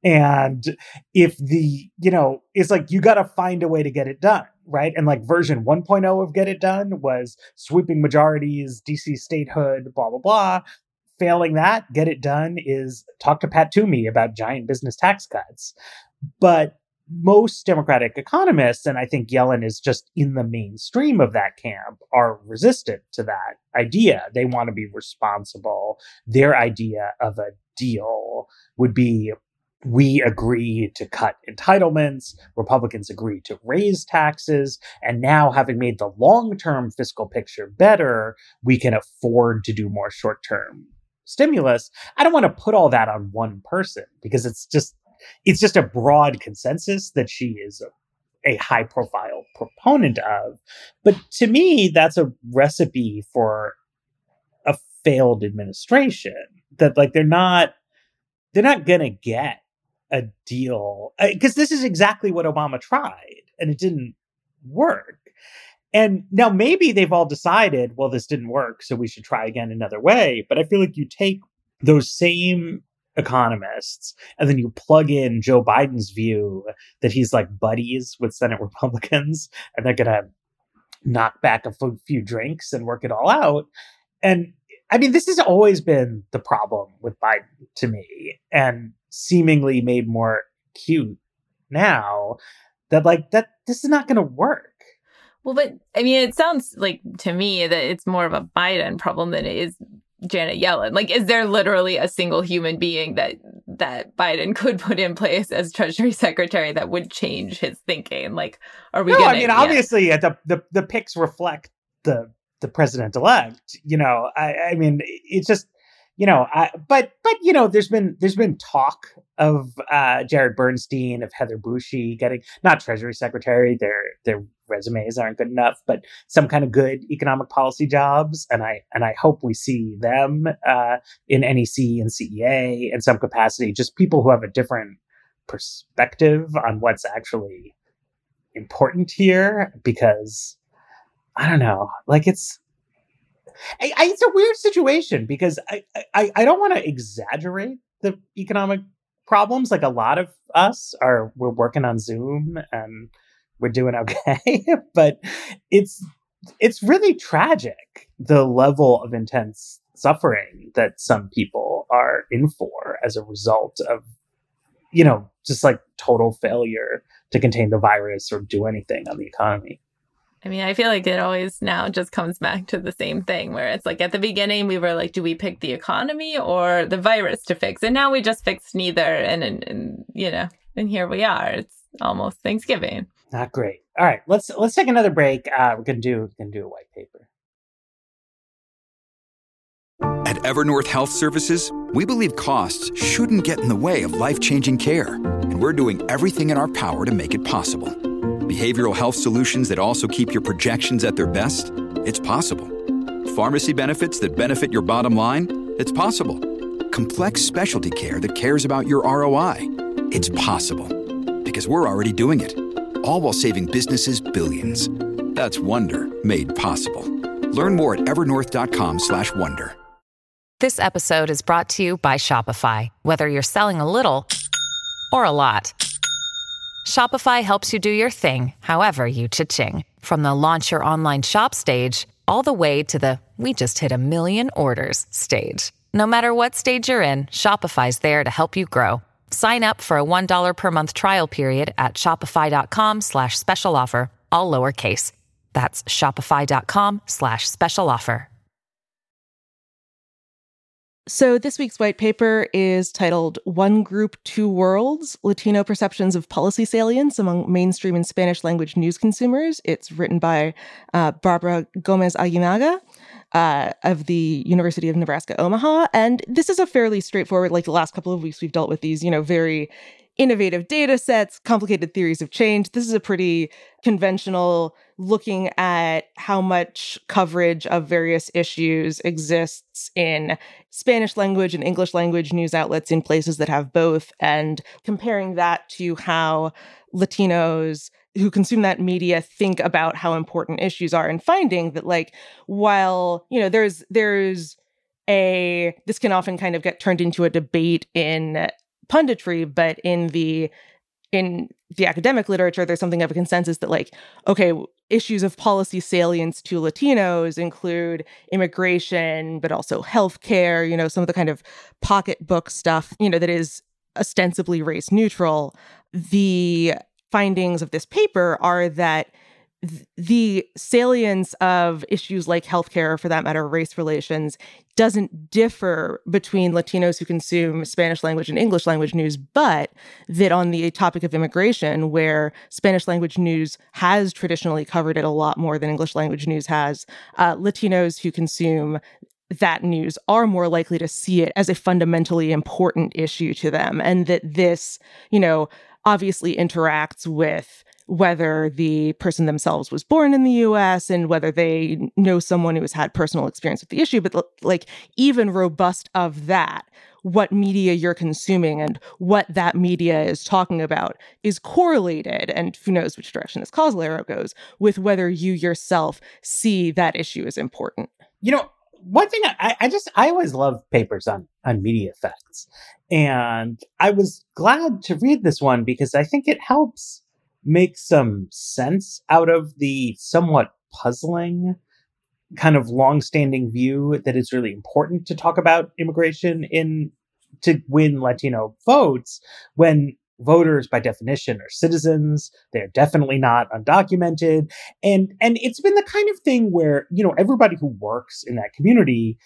Speaker 1: And if the, you know, it's like you got to find a way to get it done, right? And like version 1.0 of Get It Done was sweeping majorities, DC statehood, blah, blah, blah. Failing that, Get It Done is talk to Pat Toomey about giant business tax cuts. But most Democratic economists, and I think Yellen is just in the mainstream of that camp, are resistant to that idea. They want to be responsible. Their idea of a deal would be we agree to cut entitlements, Republicans agree to raise taxes, and now having made the long term fiscal picture better, we can afford to do more short term stimulus. I don't want to put all that on one person because it's just it's just a broad consensus that she is a, a high profile proponent of. But to me, that's a recipe for a failed administration that like they're not they're not going to get a deal uh, because this is exactly what Obama tried and it didn't work. And now maybe they've all decided, well, this didn't work, so we should try again another way. But I feel like you take those same economists, and then you plug in Joe Biden's view that he's like buddies with Senate Republicans, and they're gonna knock back a few drinks and work it all out. And I mean, this has always been the problem with Biden to me, and seemingly made more cute now that like that this is not to work.
Speaker 2: Well, but I mean, it sounds like to me that it's more of a Biden problem than it is Janet Yellen? Like, is there literally a single human being that that Biden could put in place as Treasury Secretary that would change his thinking? Like, are we?
Speaker 1: No, I mean, obviously, the, the the picks reflect the the president elect. You know, I, I mean, it's just you know, I, but but you know, there's been there's been talk of uh, Jared Bernstein, of Heather Boushey getting not Treasury Secretary. Their their resumes aren't good enough, but some kind of good economic policy jobs, and I and I hope we see them uh, in NEC and CEA in some capacity. Just people who have a different perspective on what's actually important here because I don't know, like it's I, I, it's a weird situation because I I, I don't want to exaggerate the economic problems. Like a lot of us are we're working on Zoom and we're doing okay, but it's it's really tragic the level of intense suffering that some people are in for as a result of you know just like total failure to contain the virus or do anything on the economy
Speaker 2: I mean, I feel like it always now just comes back to the same thing where it's like at the beginning we were like, do we pick the economy or the virus to fix? And now we just fixed neither. And, and, and you know, and here we are. It's almost Thanksgiving.
Speaker 1: Not great. All right, let's let's take another break. Uh, we're gonna do we're gonna do a white paper.
Speaker 6: At Evernorth Health Services, we believe costs shouldn't get in the way of life changing care, and we're doing everything in our power to make it possible. Behavioral health solutions that also keep your projections at their best? It's possible. Pharmacy benefits that benefit your bottom line? It's possible. Complex specialty care that cares about your ROI? It's possible. Because we're already doing it. All while saving businesses billions. That's Wonder made possible. Learn more at evernorth.com/wonder.
Speaker 7: This episode is brought to you by Shopify. Whether you're selling a little or a lot. Shopify helps you do your thing, however you cha-ching. From the launch your online shop stage, all the way to the we just hit a million orders stage. No matter what stage you're in, Shopify's there to help you grow. Sign up for a $1 per month trial period at shopify.com slash special offer, all lowercase. That's shopify.com slash special offer.
Speaker 3: So, this week's white paper is titled One Group, Two Worlds Latino Perceptions of Policy Salience Among Mainstream and Spanish Language News Consumers. It's written by uh, Barbara Gomez Aguinaga. Uh, of the University of Nebraska Omaha. And this is a fairly straightforward, like the last couple of weeks, we've dealt with these, you know, very innovative data sets, complicated theories of change. This is a pretty conventional looking at how much coverage of various issues exists in Spanish language and English language news outlets in places that have both, and comparing that to how Latinos who consume that media think about how important issues are and finding that like while you know there's there's a this can often kind of get turned into a debate in punditry, but in the in the academic literature, there's something of a consensus that like, okay, issues of policy salience to Latinos include immigration, but also healthcare, you know, some of the kind of pocketbook stuff, you know, that is ostensibly race neutral. The findings of this paper are that the salience of issues like healthcare, for that matter, race relations, doesn't differ between Latinos who consume Spanish language and English language news, but that on the topic of immigration, where Spanish language news has traditionally covered it a lot more than English language news has, uh, Latinos who consume that news are more likely to see it as a fundamentally important issue to them. And that this, you know, obviously interacts with whether the person themselves was born in the US and whether they know someone who has had personal experience with the issue. But like, even robust of that, what media you're consuming and what that media is talking about is correlated, and who knows which direction this causal arrow goes, with whether you yourself see that issue as important.
Speaker 1: You know, one thing I, I just I always love papers on on media effects, and I was glad to read this one because I think it helps make some sense out of the somewhat puzzling kind of long-standing view that it's really important to talk about immigration in to win Latino votes when voters by definition are citizens. They're definitely not undocumented. And and it's been the kind of thing where you know everybody who works in that community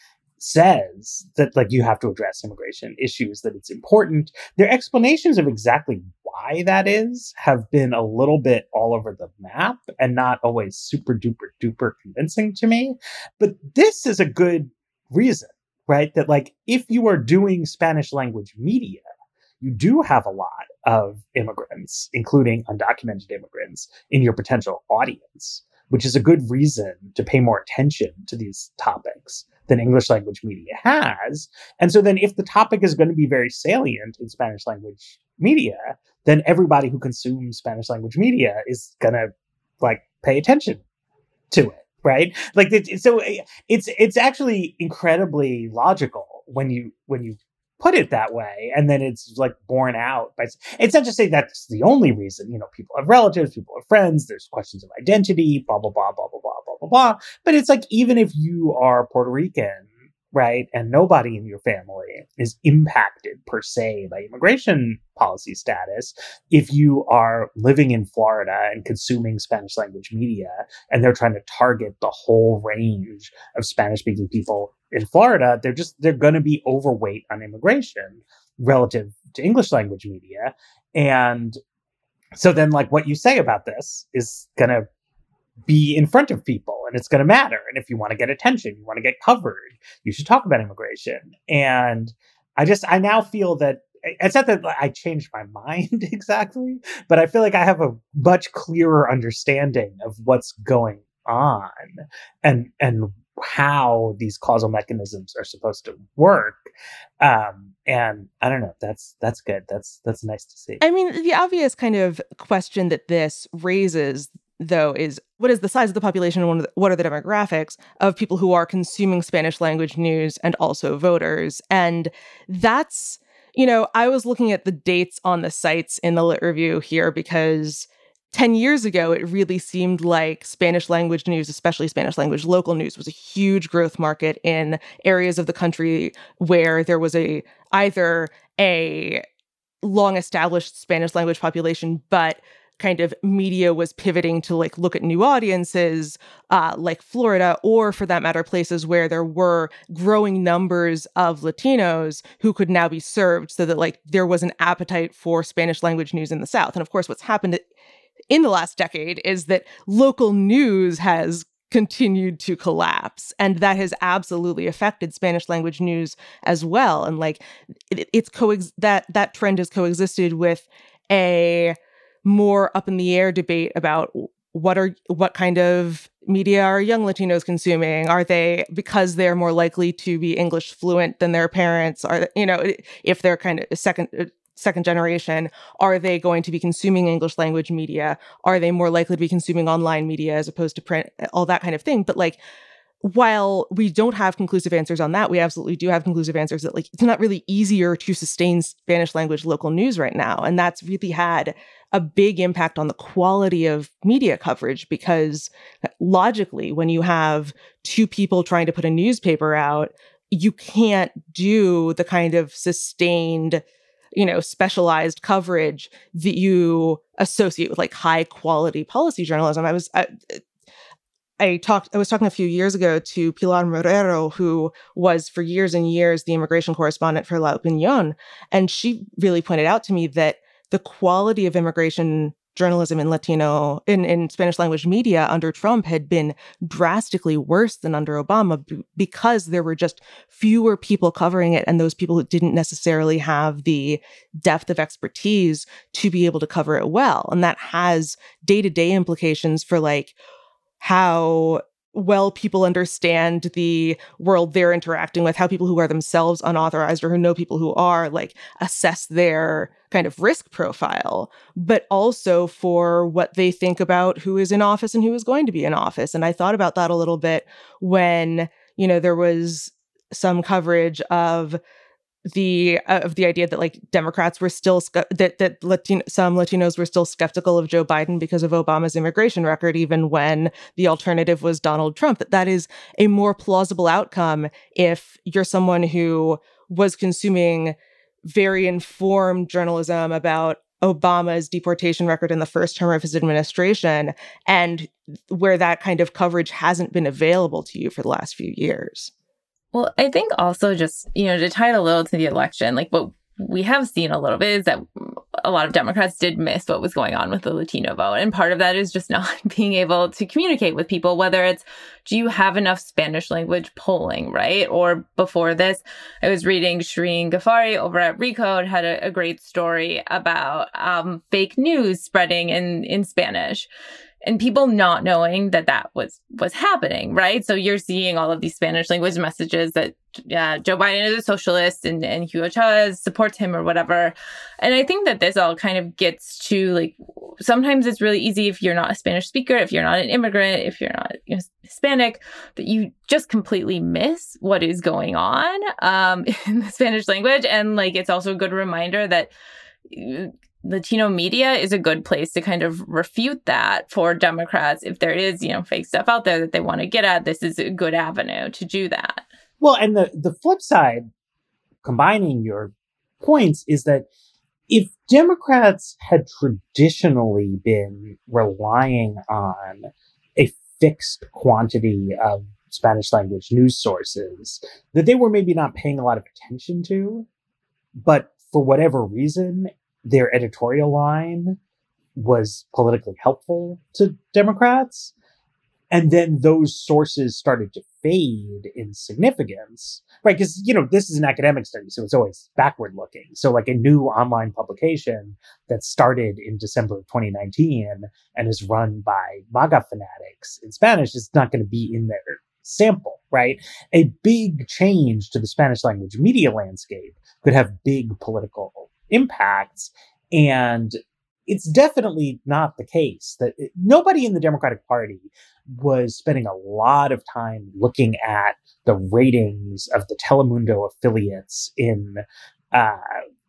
Speaker 1: says that like you have to address immigration issues that it's important. Their explanations of exactly why that is have been a little bit all over the map and not always super duper duper convincing to me. But this is a good reason right that like if you are doing spanish language media you do have a lot of immigrants including undocumented immigrants in your potential audience which is a good reason to pay more attention to these topics than English language media has. And so then if the topic is going to be very salient in Spanish language media, then everybody who consumes Spanish language media is gonna like pay attention to it, right? Like so, eh, it's it's actually incredibly logical when you when you put it that way and then it's like borne out by it's not just saying that's the only reason you know people have relatives people have friends there's questions of identity blah blah blah blah blah blah blah blah blah but it's like even if you are puerto rican right? And nobody in your family is impacted per se by immigration policy status. If you are living in Florida and consuming Spanish language media, and they're trying to target the whole range of Spanish speaking people in Florida, they're just, they're going to be overweight on immigration relative to English language media. And so then, like, what you say about this is going to be in front of people and it's going to matter. And if you want to get attention, you want to get covered, you should talk about immigration. And I just, I now feel that it's not that I changed my mind exactly, but I feel like I have a much clearer understanding of what's going on and, and how these causal mechanisms are supposed to work um and i don't know that's that's good that's that's nice to see
Speaker 3: i mean the obvious kind of question that this raises though, is what is the size of the population and what are the demographics of people who are consuming Spanish language news and also voters? And that's, you know, I was looking at the dates on the sites in the lit review here because 10 years ago, it really seemed like Spanish language news, especially Spanish language local news, was a huge growth market in areas of the country where there was a either a long established Spanish language population, but kind of media was pivoting to like look at new audiences, uh, like Florida, or for that matter, places where there were growing numbers of Latinos who could now be served so that like there was an appetite for Spanish language news in the South. And of course, what's happened in the last decade is that local news has continued to collapse and that has absolutely affected spanish language news as well and like it, it's coex that that trend has coexisted with a more up in the air debate about what are what kind of media are young Latinos consuming? Are they because they're more likely to be English fluent than their parents? Are you know if they're kind of second uh, second generation, are they going to be consuming English language media? Are they more likely to be consuming online media as opposed to print? All that kind of thing. But like while we don't have conclusive answers on that, we absolutely do have conclusive answers that like it's not really easier to sustain Spanish language local news right now. And that's really had a big impact on the quality of media coverage because uh, logically, when you have two people trying to put a newspaper out, you can't do the kind of sustained you know specialized coverage that you associate with like high quality policy journalism i was I, I talked I was talking a few years ago to Pilar Marrero, who was for years and years the immigration correspondent for La Opinion. And she really pointed out to me that the quality of immigration journalism in Latino in, in Spanish language media under Trump had been drastically worse than under Obama b- because there were just fewer people covering it and those people who didn't necessarily have the depth of expertise to be able to cover it well. And that has day-to-day implications for like how well people understand the world they're interacting with, how people who are themselves unauthorized or who know people who are like assess their kind of risk profile, but also for what they think about who is in office and who is going to be in office. And I thought about that a little bit when, you know, there was some coverage of the uh, of the idea that like Democrats were still that that Latino, some Latinos were still skeptical of Joe Biden because of Obama's immigration record, even when the alternative was Donald Trump. That that is a more plausible outcome if you're someone who was consuming very informed journalism about Obama's deportation record in the first term of his administration, and where that kind of coverage hasn't been available to you for the last few years.
Speaker 2: Well, I think also just, you know, to tie it a little to the election, like what we have seen a little bit is that a lot of Democrats did miss what was going on with the Latino vote. And part of that is just not being able to communicate with people, whether it's do you have enough Spanish language polling, right? Or before this, I was reading Shirin Ghaffary over at Recode had a, a great story about um, fake news spreading in, in Spanish. And people not knowing that that was was happening right? So you're seeing all of these spanish language messages that joe biden is a socialist and, and hugo chavez supports him or whatever. And i think that this all kind of gets to like sometimes it's really easy if you're not a spanish speaker if you're not an immigrant if you're not you know, hispanic that you just completely miss what is going on um, in the spanish language. And like it's also a good reminder that Latino media is a good place to kind of refute that for Democrats. If there is, you know, fake stuff out there that they want to get at, this is a good avenue to do that.
Speaker 1: Well, and the, the flip side, combining your points, is that if Democrats had traditionally been relying on a fixed quantity of Spanish language news sources that they were maybe not paying a lot of attention to, but for whatever reason, their editorial line was politically helpful to Democrats. And then those sources started to fade in significance, right? Because, you know, this is an academic study, so it's always backward looking. So, like a new online publication that started in December of 2019 and is run by MAGA fanatics in Spanish is not going to be in their sample, right? A big change to the Spanish language media landscape could have big political impacts. And it's definitely not the case that it, nobody in the Democratic Party was spending a lot of time looking at the ratings of the Telemundo affiliates in uh,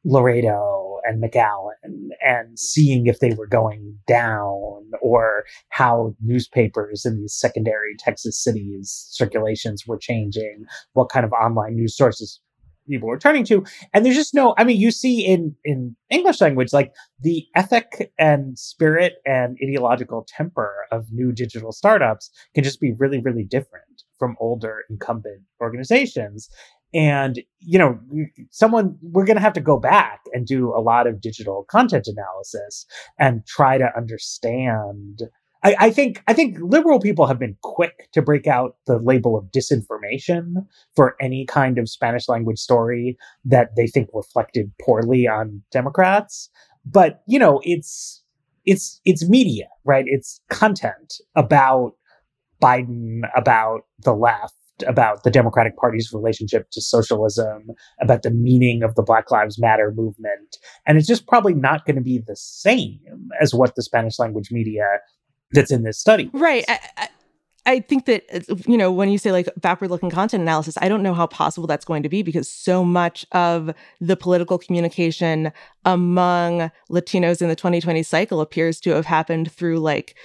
Speaker 1: Laredo and McAllen and seeing if they were going down or how newspapers in these secondary Texas cities circulations were changing, what kind of online news sources people were turning to. And there's just no i mean you see in in english language like the ethic and spirit and ideological temper of new digital startups can just be really really different from older incumbent organizations. And you know someone we're going to have to go back and do a lot of digital content analysis and try to understand I, I, think I think liberal people have been quick to break out the label of disinformation for any kind of Spanish language story that they think reflected poorly on Democrats. But you know, it's it's it's media, right? It's content about Biden, about the left, about the Democratic Party's relationship to socialism, about the meaning of the Black Lives Matter movement. And it's just probably not going to be the same as what the Spanish language media that's in this study.
Speaker 3: Right. I, I, I think that you know when you say like backward looking content analysis, I don't know how possible that's going to be because so much of the political communication among Latinos in the 2020 cycle appears to have happened through like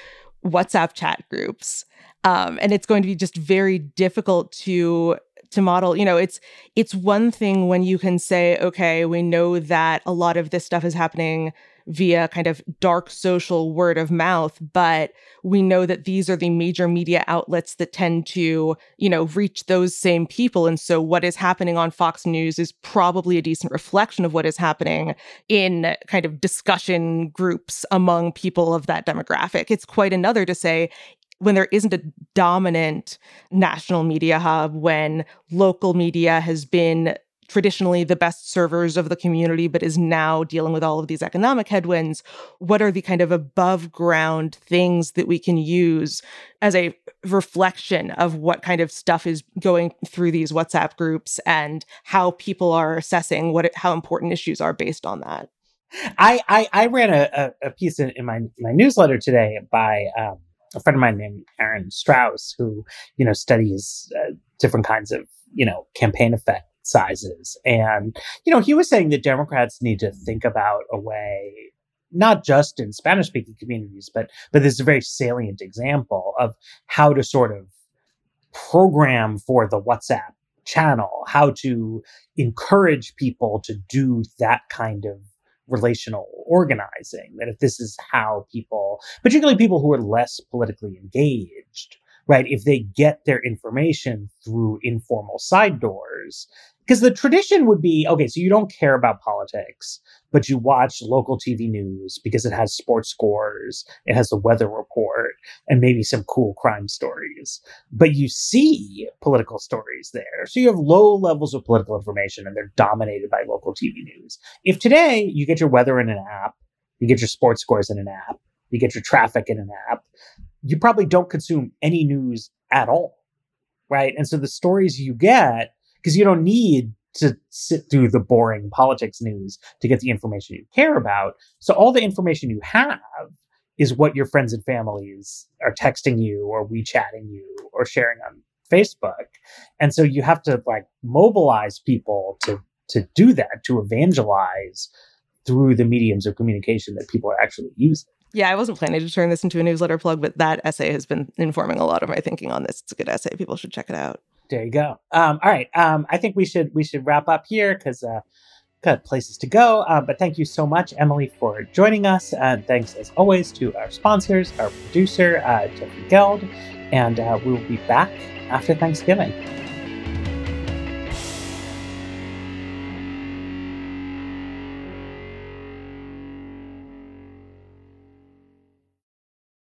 Speaker 3: WhatsApp chat groups. Um, and it's going to be just very difficult to to model you know it's it's one thing when you can say okay we know that a lot of this stuff is happening via kind of dark social word of mouth but we know that these are the major media outlets that tend to you know reach those same people. And so what is happening on Fox News is probably a decent reflection of what is happening in kind of discussion groups among people of that demographic. It's quite another to say when there isn't a dominant national media hub, when local media has been traditionally the best servers of the community, but is now dealing with all of these economic headwinds, what are the kind of above ground things that we can use as a reflection of what kind of stuff is going through these WhatsApp groups and how people are assessing what how important issues are based on that?
Speaker 1: I I, I ran a, a, piece in, in my my newsletter today by um, a friend of mine named Aaron Strauss, who you know studies uh, different kinds of you know campaign effect sizes, and you know he was saying that Democrats need to think about a way, not just in Spanish speaking communities, but but this is a very salient example of how to sort of program for the WhatsApp channel, how to encourage people to do that kind of relational organizing. That if this is how people, particularly people who are less politically engaged, right, if they get their information through informal side doors, because the tradition would be okay, so you don't care about politics, but you watch local TV news because it has sports scores, it has the weather report, and maybe some cool crime stories. But you see political stories there. So you have low levels of political information and they're dominated by local TV news. If today you get your weather in an app, you get your sports scores in an app, you get your traffic in an app, you probably don't consume any news at all. Right. And so the stories you get, because you don't need to sit through the boring politics news to get the information you care about. So all the information you have is what your friends and families are texting you or WeChatting you or sharing on Facebook. And so you have to like mobilize people to to do that, to evangelize through the mediums of communication that people are actually using.
Speaker 3: Yeah, I wasn't planning to turn this into a newsletter plug, but that essay has been informing a lot of my thinking on this. It's a good essay. People should check it out.
Speaker 1: There you go. Um, all right. Um, I think we should we should wrap up here because uh, got places to go. Uh, but thank you so much, Emily, for joining us. And thanks as always to our sponsors, our producer, uh, Jeffrey Geld, and uh, we will be back after Thanksgiving.